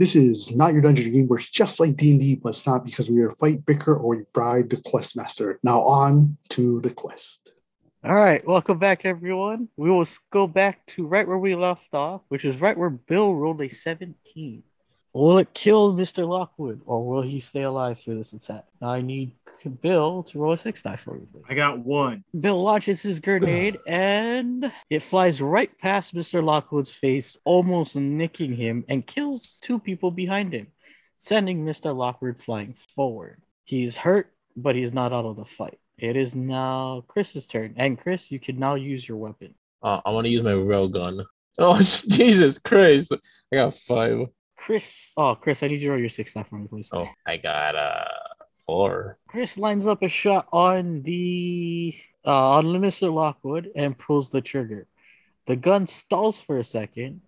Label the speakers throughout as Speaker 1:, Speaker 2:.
Speaker 1: This is not your dungeon game where it's just like D&D, but it's not because we either fight, bicker, or we bribe the quest master. Now on to the quest.
Speaker 2: All right, welcome back, everyone. We will go back to right where we left off, which is right where Bill rolled a 17. Will it kill Mr. Lockwood, or will he stay alive through this attack? I need Bill to roll a six die for me. please.
Speaker 3: I got one.
Speaker 2: Bill launches his grenade and it flies right past Mr. Lockwood's face, almost nicking him, and kills two people behind him, sending Mr. Lockwood flying forward. He's hurt, but he's not out of the fight. It is now Chris's turn, and Chris, you can now use your weapon.
Speaker 4: Uh, I want to use my rail gun. Oh Jesus Christ! I got five.
Speaker 2: Chris, oh Chris, I need you to roll your six die for me, please.
Speaker 4: Oh, I got uh four.
Speaker 2: Chris lines up a shot on the uh, on Mr. Lockwood and pulls the trigger. The gun stalls for a second,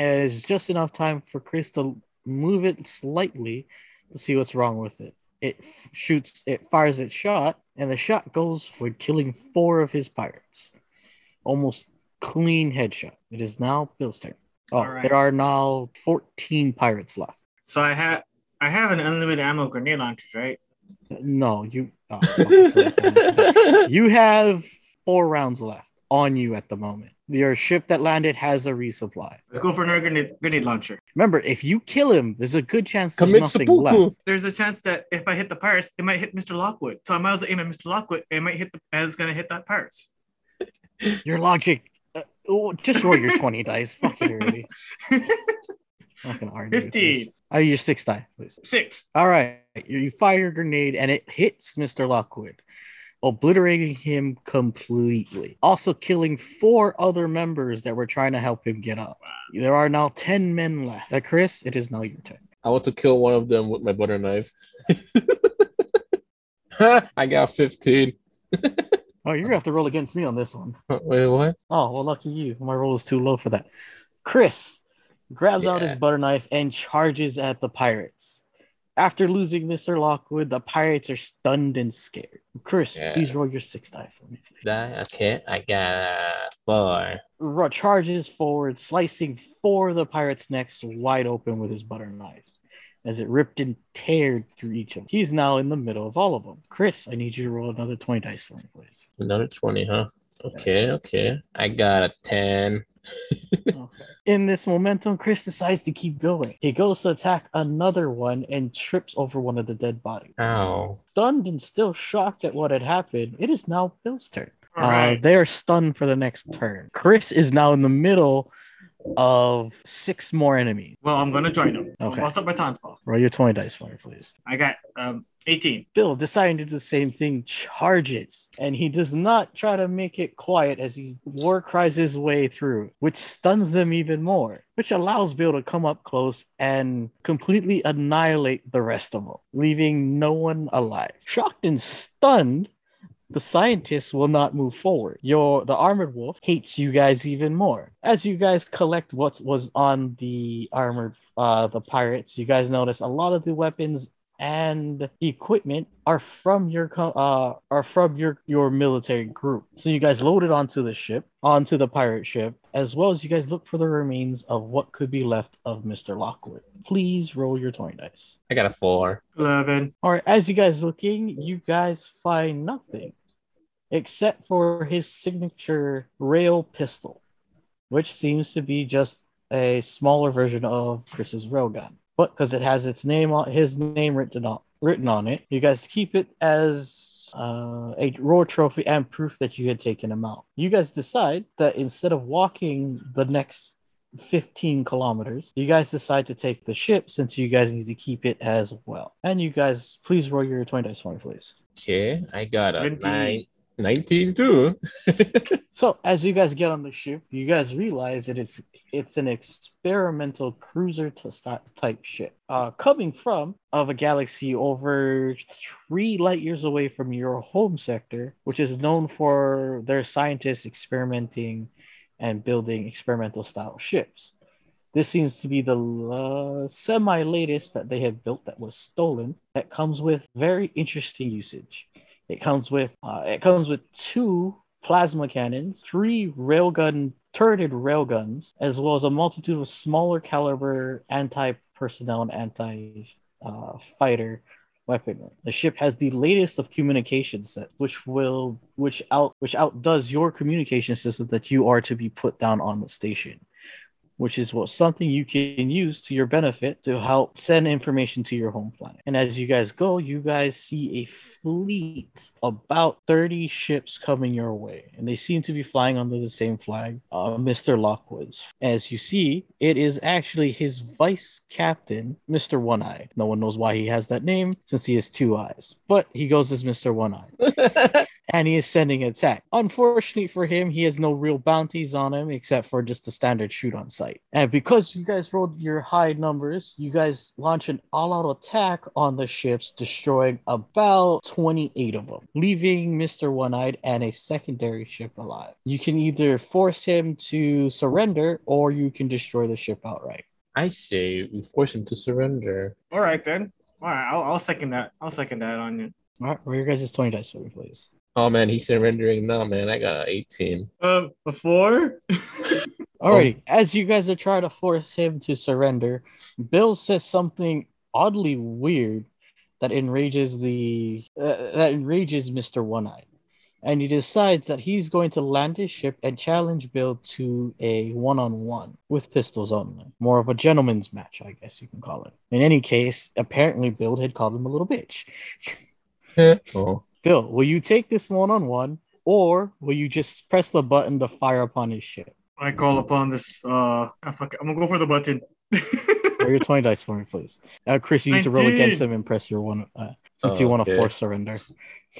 Speaker 2: and it's just enough time for Chris to move it slightly to see what's wrong with it. It f- shoots, it fires its shot, and the shot goes for killing four of his pirates. Almost clean headshot. It is now Bill's turn. Oh,
Speaker 3: All right.
Speaker 2: there are now 14 pirates left.
Speaker 3: So I have I have an unlimited ammo grenade launchers, right?
Speaker 2: No, you. Oh, you have four rounds left on you at the moment. Your ship that landed has a resupply.
Speaker 3: Let's go for another grenade, grenade launcher.
Speaker 2: Remember, if you kill him, there's a good chance there's
Speaker 4: Commit
Speaker 2: nothing
Speaker 4: seppuku.
Speaker 2: left.
Speaker 3: There's a chance that if I hit the pirates, it might hit Mr. Lockwood. So I might as well aim at Mr. Lockwood. It might hit the and it's gonna hit that pirates.
Speaker 2: Your logic. Oh, just roll your 20 dice. Fucking already. Not gonna argue.
Speaker 3: 15.
Speaker 2: this. Oh, your six die, please.
Speaker 3: Six.
Speaker 2: All right. You you fire your grenade and it hits Mr. Lockwood, obliterating him completely. Also killing four other members that were trying to help him get up. There are now 10 men left. Uh, Chris, it is now your turn.
Speaker 4: I want to kill one of them with my butter knife. I got fifteen.
Speaker 2: Oh, you're gonna have to roll against me on this one.
Speaker 4: Wait, what?
Speaker 2: Oh, well, lucky you. My roll is too low for that. Chris grabs out his butter knife and charges at the pirates. After losing Mr. Lockwood, the pirates are stunned and scared. Chris,
Speaker 4: Yeah.
Speaker 2: please roll your six die for me. please.
Speaker 4: Die. Okay, I got four.
Speaker 2: Ro- charges forward, slicing four of the pirates' necks wide open with his butter knife as it ripped and teared through each of them. He's now in the middle of all of them. Chris, I need you to roll another 20 dice for me, please.
Speaker 4: Another twenty, huh? Okay, okay. I got a ten.
Speaker 2: Okay. In this momentum, Chris decides to keep going. He goes to attack another one and trips over one of the dead bodies.
Speaker 4: Ow.
Speaker 2: Stunned and still shocked at what had happened, it is now Bill's turn.
Speaker 3: All
Speaker 2: Uh,
Speaker 3: right.
Speaker 2: they are stunned for the next turn. Chris is now in the middle of six more enemies.
Speaker 3: well, I'm gonna join them.
Speaker 2: Okay.
Speaker 3: I'll start my townfall.
Speaker 2: Roll your 20 dice for me, please.
Speaker 3: I got um 18.
Speaker 2: Bill, deciding to do the same thing, charges, and he does not try to make it quiet as he war cries his way through, which stuns them even more, which allows Bill to come up close and completely annihilate the rest of them, leaving no one alive. Shocked and stunned, the scientists will not move forward. Your the armored wolf hates you guys even more. As you guys collect what was on the armored uh the pirates, you guys notice a lot of the weapons and equipment are from your co- uh are from your your military group. So you guys loaded onto the ship, onto the pirate ship, as well as you guys look for the remains of what could be left of Mr. Lockwood. Please roll your 20 dice.
Speaker 4: I got a four.
Speaker 3: 11.
Speaker 2: All right, as you guys looking, you guys find nothing except for his signature rail pistol, which seems to be just a smaller version of Chris's railgun. But because it has its name on his name written on written on it, you guys keep it as uh, a roar trophy and proof that you had taken him out. You guys decide that instead of walking the next 15 kilometers. You guys decide to take the ship since you guys need to keep it as well. And you guys, please roll your 20 dice for me, please.
Speaker 4: Okay, I got a
Speaker 3: 20.
Speaker 4: nine. 19 too.
Speaker 2: So as you guys get on the ship, you guys realize that it's it's an experimental cruiser to type ship, uh, coming from of a galaxy over three light years away from your home sector, which is known for their scientists experimenting and building experimental style ships. This seems to be the uh, semi latest that they have built that was stolen. That comes with very interesting usage. It comes with uh, it comes with two plasma cannons, three railgun turreted railguns, as well as a multitude of smaller caliber anti-personnel and anti-fighter weaponry. The ship has the latest of communication set, which will which out which outdoes your communication system that you are to be put down on the station which is what something you can use to your benefit to help send information to your home planet. And as you guys go, you guys see a fleet about 30 ships coming your way, and they seem to be flying under the same flag, uh, Mr. Lockwood's. As you see, it is actually his vice captain, Mr. One Eye. No one knows why he has that name since he has two eyes, but he goes as Mr. One Eye and he is sending an attack. Unfortunately for him, he has no real bounties on him except for just the standard shoot on sight. And because you guys rolled your high numbers, you guys launch an all-out attack on the ships, destroying about 28 of them, leaving Mr. One-Eyed and a secondary ship alive. You can either force him to surrender or you can destroy the ship outright.
Speaker 4: I say we force him to surrender.
Speaker 3: All right then. All right, I'll, I'll second that. I'll second that on you.
Speaker 2: All right, roll your guys' 20 dice for me, please.
Speaker 4: Oh man, he's surrendering now, man. I got an 18.
Speaker 3: Uh, a four.
Speaker 2: Alrighty, as you guys are trying to force him to surrender, Bill says something oddly weird that enrages the uh, that enrages Mister One Eye, and he decides that he's going to land his ship and challenge Bill to a one-on-one with pistols only, more of a gentleman's match, I guess you can call it. In any case, apparently Bill had called him a little bitch.
Speaker 4: oh,
Speaker 2: Bill, will you take this one-on-one, or will you just press the button to fire upon his ship?
Speaker 3: I call upon this. Uh, ah, fuck. I'm gonna go for the button.
Speaker 2: Roll your 20 dice for me, please. Uh, Chris, you need to roll
Speaker 3: 19.
Speaker 2: against him and press your one uh, since
Speaker 4: Oh,
Speaker 2: you want to
Speaker 4: okay.
Speaker 2: force surrender.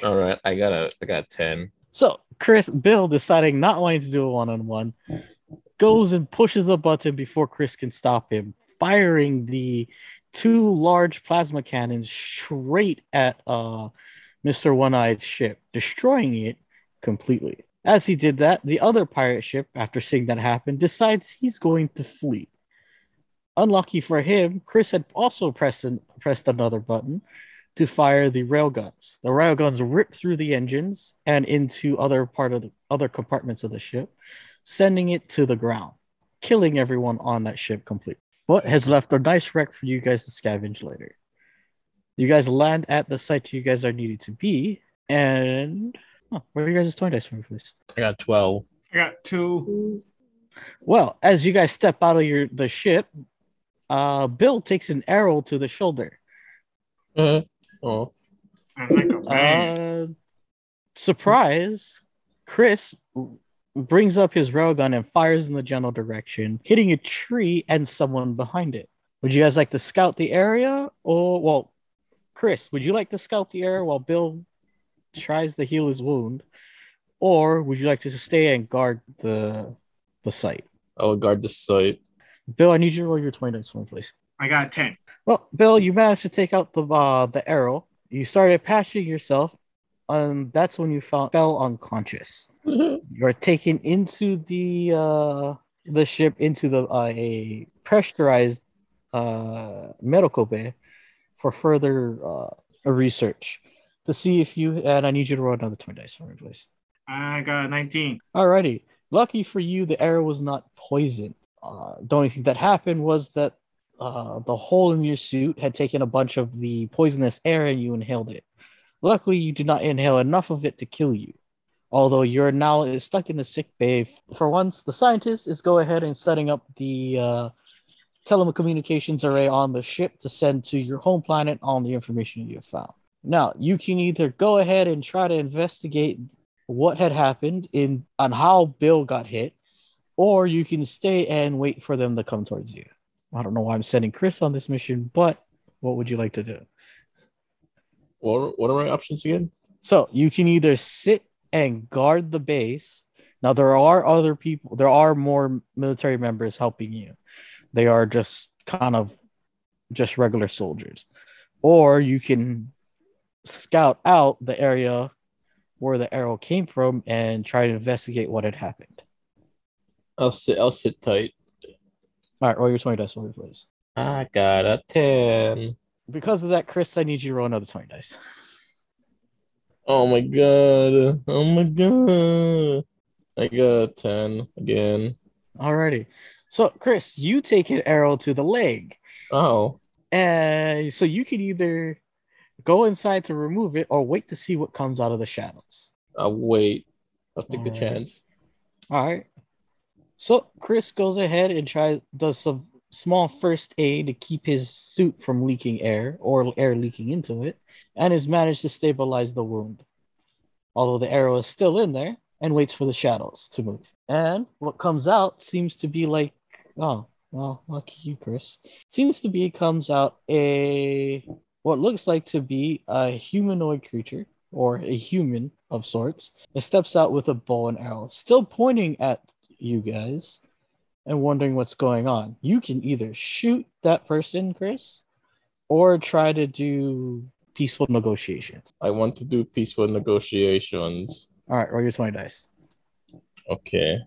Speaker 4: all right. I got a I got 10.
Speaker 2: So, Chris, Bill deciding not wanting to do a one on one, goes and pushes the button before Chris can stop him, firing the two large plasma cannons straight at uh, Mr. One Eyed ship, destroying it completely. As he did that, the other pirate ship, after seeing that happen, decides he's going to flee. Unlucky for him, Chris had also pressed, an, pressed another button to fire the railguns. The railguns rip through the engines and into other part of the other compartments of the ship, sending it to the ground, killing everyone on that ship completely. But has left a nice wreck for you guys to scavenge later. You guys land at the site you guys are needed to be, and oh, where are you guys' 20 dice for me, please?
Speaker 4: I got 12.
Speaker 3: I got two.
Speaker 2: Well, as you guys step out of your the ship, uh, Bill takes an arrow to the shoulder.
Speaker 4: Uh, oh,
Speaker 3: I'm like a.
Speaker 2: Uh, surprise, Chris brings up his railgun and fires in the general direction, hitting a tree and someone behind it. Would you guys like to scout the area? Or, well, Chris, would you like to scout the area while Bill tries to heal his wound? Or would you like to stay and guard the the site?
Speaker 4: I will guard the site.
Speaker 2: Bill, I need you to roll your 20 dice for me, please.
Speaker 3: I got ten.
Speaker 2: Well, Bill, you managed to take out the uh, the arrow. You started patching yourself, and that's when you fell, fell unconscious. You're taken into the uh, the ship into the uh, a pressurized uh, medical bay for further uh, research to see if you. And I need you to roll another twenty dice for me, please.
Speaker 3: I got nineteen.
Speaker 2: Alrighty. Lucky for you, the arrow was not poisoned. Uh, the only thing that happened was that uh, the hole in your suit had taken a bunch of the poisonous air and you inhaled it. Luckily, you did not inhale enough of it to kill you. Although you're now stuck in the sick bay. For once, the scientist is go ahead and setting up the uh, telecommunications array on the ship to send to your home planet on the information you have found. Now, you can either go ahead and try to investigate what had happened in on how Bill got hit, or you can stay and wait for them to come towards you. I don't know why I'm sending Chris on this mission, but what would you like to do?
Speaker 4: What, what are my options again?
Speaker 2: So you can either sit and guard the base. Now there are other people, there are more military members helping you. They are just kind of just regular soldiers. Or you can scout out the area where the arrow came from and try to investigate what had happened.
Speaker 4: I'll sit. I'll sit tight.
Speaker 2: All right, roll your 20 dice for me, please.
Speaker 4: I got a ten.
Speaker 2: Because of that, Chris, I need you to roll another 20 dice.
Speaker 4: Oh my god. Oh my god. I got a 10 again.
Speaker 2: Alrighty. So, Chris, you take an arrow to the leg.
Speaker 4: Oh.
Speaker 2: And so you can either go inside to remove it or wait to see what comes out of the shadows.
Speaker 4: I'll wait. I'll take the
Speaker 2: Alright.
Speaker 4: chance.
Speaker 2: All right. So Chris goes ahead and tries does some small first aid to keep his suit from leaking air or air leaking into it, and has managed to stabilize the wound. Although the arrow is still in there and waits for the shadows to move. And what comes out seems to be like, oh, well, lucky you, Chris. Seems to be comes out a what looks like to be a humanoid creature or a human of sorts. It steps out with a bow and arrow, still pointing at you guys and wondering what's going on. You can either shoot that person, Chris, or try to do peaceful negotiations.
Speaker 4: I want to do peaceful negotiations.
Speaker 2: All right, roll your 20 dice.
Speaker 4: Okay.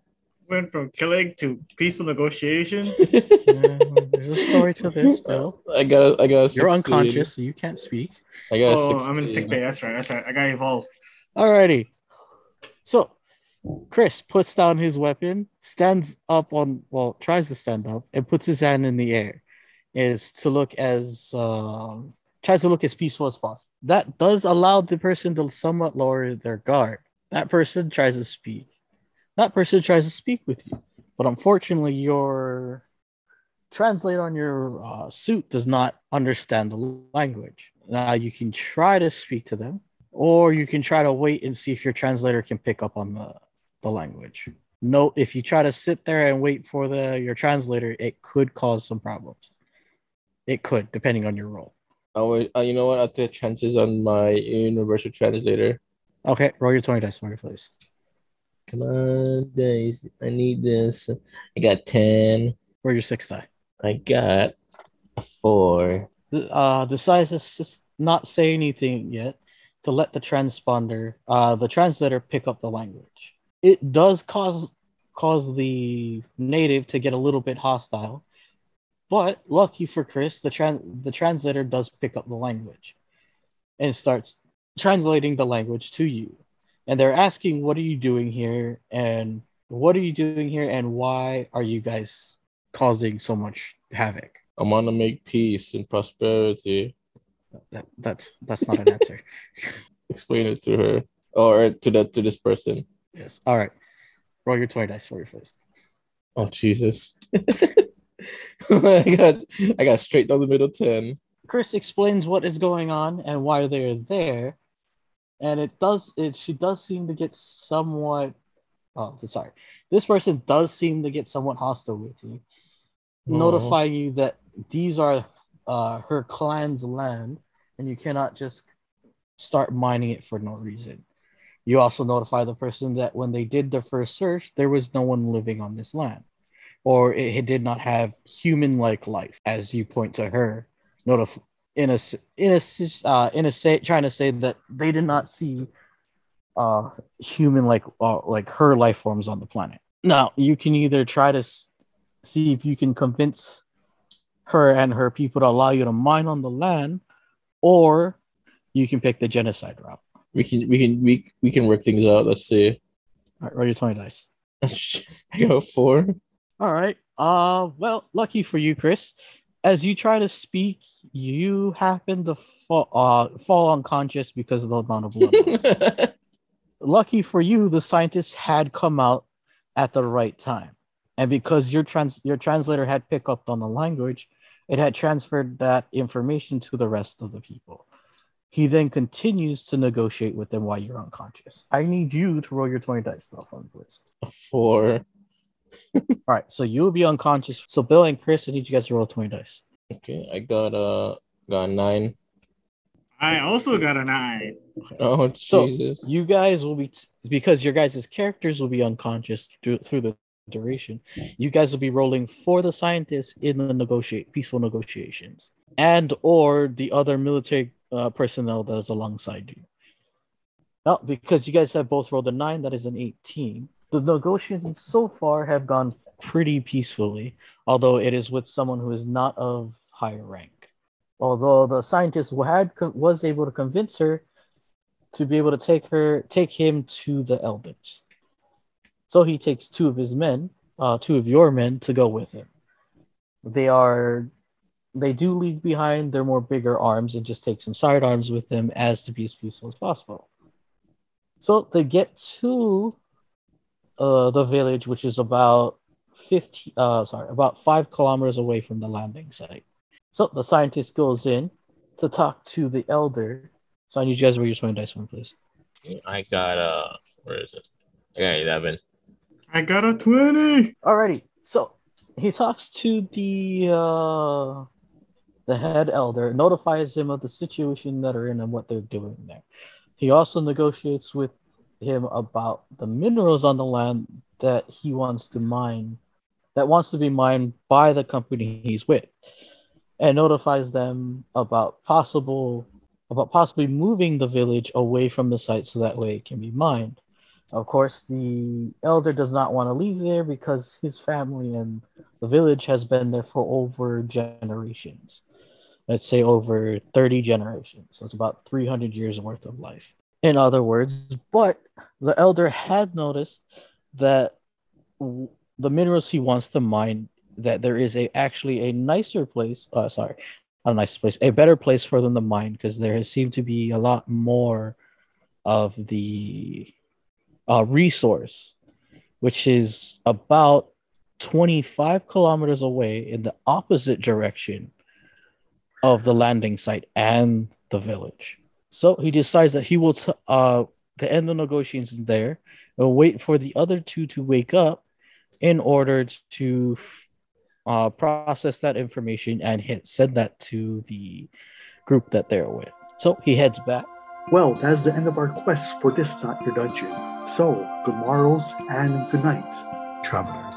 Speaker 3: Went from killing to peaceful negotiations.
Speaker 2: Uh, there's a story to this, Bill.
Speaker 4: I got I got
Speaker 2: You're unconscious, so you can't speak.
Speaker 4: I got
Speaker 3: oh,
Speaker 4: i
Speaker 3: I'm in sick bay. That's right. That's right. I got evolved.
Speaker 2: Alrighty. So Chris puts down his weapon, stands up on well, tries to stand up, and puts his hand in the air. Is to look as um tries to look as peaceful as possible. That does allow the person to somewhat lower their guard. That person tries to speak. That person tries to speak with you. But unfortunately, your translator on your uh, suit does not understand the language. Now you can try to speak to them, or you can try to wait and see if your translator can pick up on the, the language. Note if you try to sit there and wait for the your translator, it could cause some problems. It could, depending on your role.
Speaker 4: I would, uh, you know what? I'll take chances on my universal translator.
Speaker 2: Okay, roll your 20 dice for me, please.
Speaker 4: Come on, dice. I need this. I got 10.
Speaker 2: Roll your sixth die.
Speaker 4: I got a 4.
Speaker 2: The- Uh, decides to not say anything yet to let the transponder, uh, the translator pick up the language. It does cause cause the native to get a little bit hostile, but lucky for Chris, the tran- the translator does pick up the language and starts translating the language to you. And they're asking, "What are you doing here?" and "What are you doing here?" and "Why are you guys causing so much havoc?"
Speaker 4: I want to make peace and prosperity.
Speaker 2: That, that's that's not an answer.
Speaker 4: Explain it to her or to that to this person.
Speaker 2: yes. All right. Roll your 20 dice for your first.
Speaker 4: Oh Jesus! I got I got straight down the middle ten.
Speaker 2: Chris explains what is going on and why they're there. And it does it she does seem to get somewhat oh sorry. This person does seem to get somewhat hostile with you.
Speaker 4: Oh.
Speaker 2: Notifying you that these are uh, her clan's land and you cannot just start mining it for no reason. You also notify the person that when they did the first search, there was no one living on this land, or it, it did not have human-like life, as you point to her. Notif- in a in a uh, in a say trying to say that they did not see uh human-like uh, like her life forms on the planet. Now you can either try to s- see if you can convince her and her people to allow you to mine on the land, or you can pick the genocide route.
Speaker 4: We can we can we we can work things out. Let's see.
Speaker 2: All right, roll your twenty dice.
Speaker 4: I got four.
Speaker 2: All right. Uh, well, lucky for you, Chris. As you try to speak, you happen to fall, uh, fall unconscious because of the amount of blood. lucky for you, the scientists had come out at the right time, and because your trans your translator had picked up on the language, it had transferred that information to the rest of the people. He then continues to negotiate with them while you're unconscious. I need you to roll your 20 dice now for please.
Speaker 4: four.
Speaker 2: All right, so you'll be unconscious. So Bill and Chris, I need you guys to roll 20 dice.
Speaker 4: Okay, I got a got a nine.
Speaker 3: I also got a nine.
Speaker 4: Oh
Speaker 2: So, You guys will be because your guys' characters will be unconscious through, through the duration. You guys will be rolling for the scientists in the negotiate peaceful negotiations, and or the other military uh, personnel that is alongside you. No, because you guys have both rolled a nine, that is an eighteen. The negotiations so far have gone pretty peacefully, although it is with someone who is not of higher rank. Although the scientist had was able to convince her to be able to take her, take him to the elders. So he takes two of his men, uh, two of your men, to go with him. They are, they do leave behind their more bigger arms and just take some sidearms with them as to be as peaceful as possible. So they get to uh, the village, which is about 50, uh, sorry, about five kilometers away from the landing site. So the scientist goes in to talk to the elder. So I need you guys to roll your swing dice one, please.
Speaker 4: I got uh, where is it? I got eleven.
Speaker 3: I got a 20.
Speaker 2: Alrighty. So he talks to the uh, the head elder, notifies him of the situation that are in and what they're doing there. He also negotiates with him about the minerals on the land that he wants to mine, that wants to be mined by the company he's with, and notifies them about possible about possibly moving the village away from the site so that way it can be mined. Of course, the elder does not want to leave there because his family and the village has been there for over generations. Let's say over 30 generations. So it's about 300 years worth of life. In other words, but the elder had noticed that w- the minerals he wants to mine, that there is a actually a nicer place, uh, sorry, a nicer place, a better place for them to mine because there has seemed to be a lot more of the uh, resource, which is about 25 kilometers away in the opposite direction of the landing site and the village. So he decides that he will t- uh, to end the negotiations there and wait for the other two to wake up in order to uh, process that information and hit send that to the group that they're with. So he heads back.
Speaker 1: Well, that is the end of our quest for this Not Your Dungeon. So, good morrows and good night, travelers.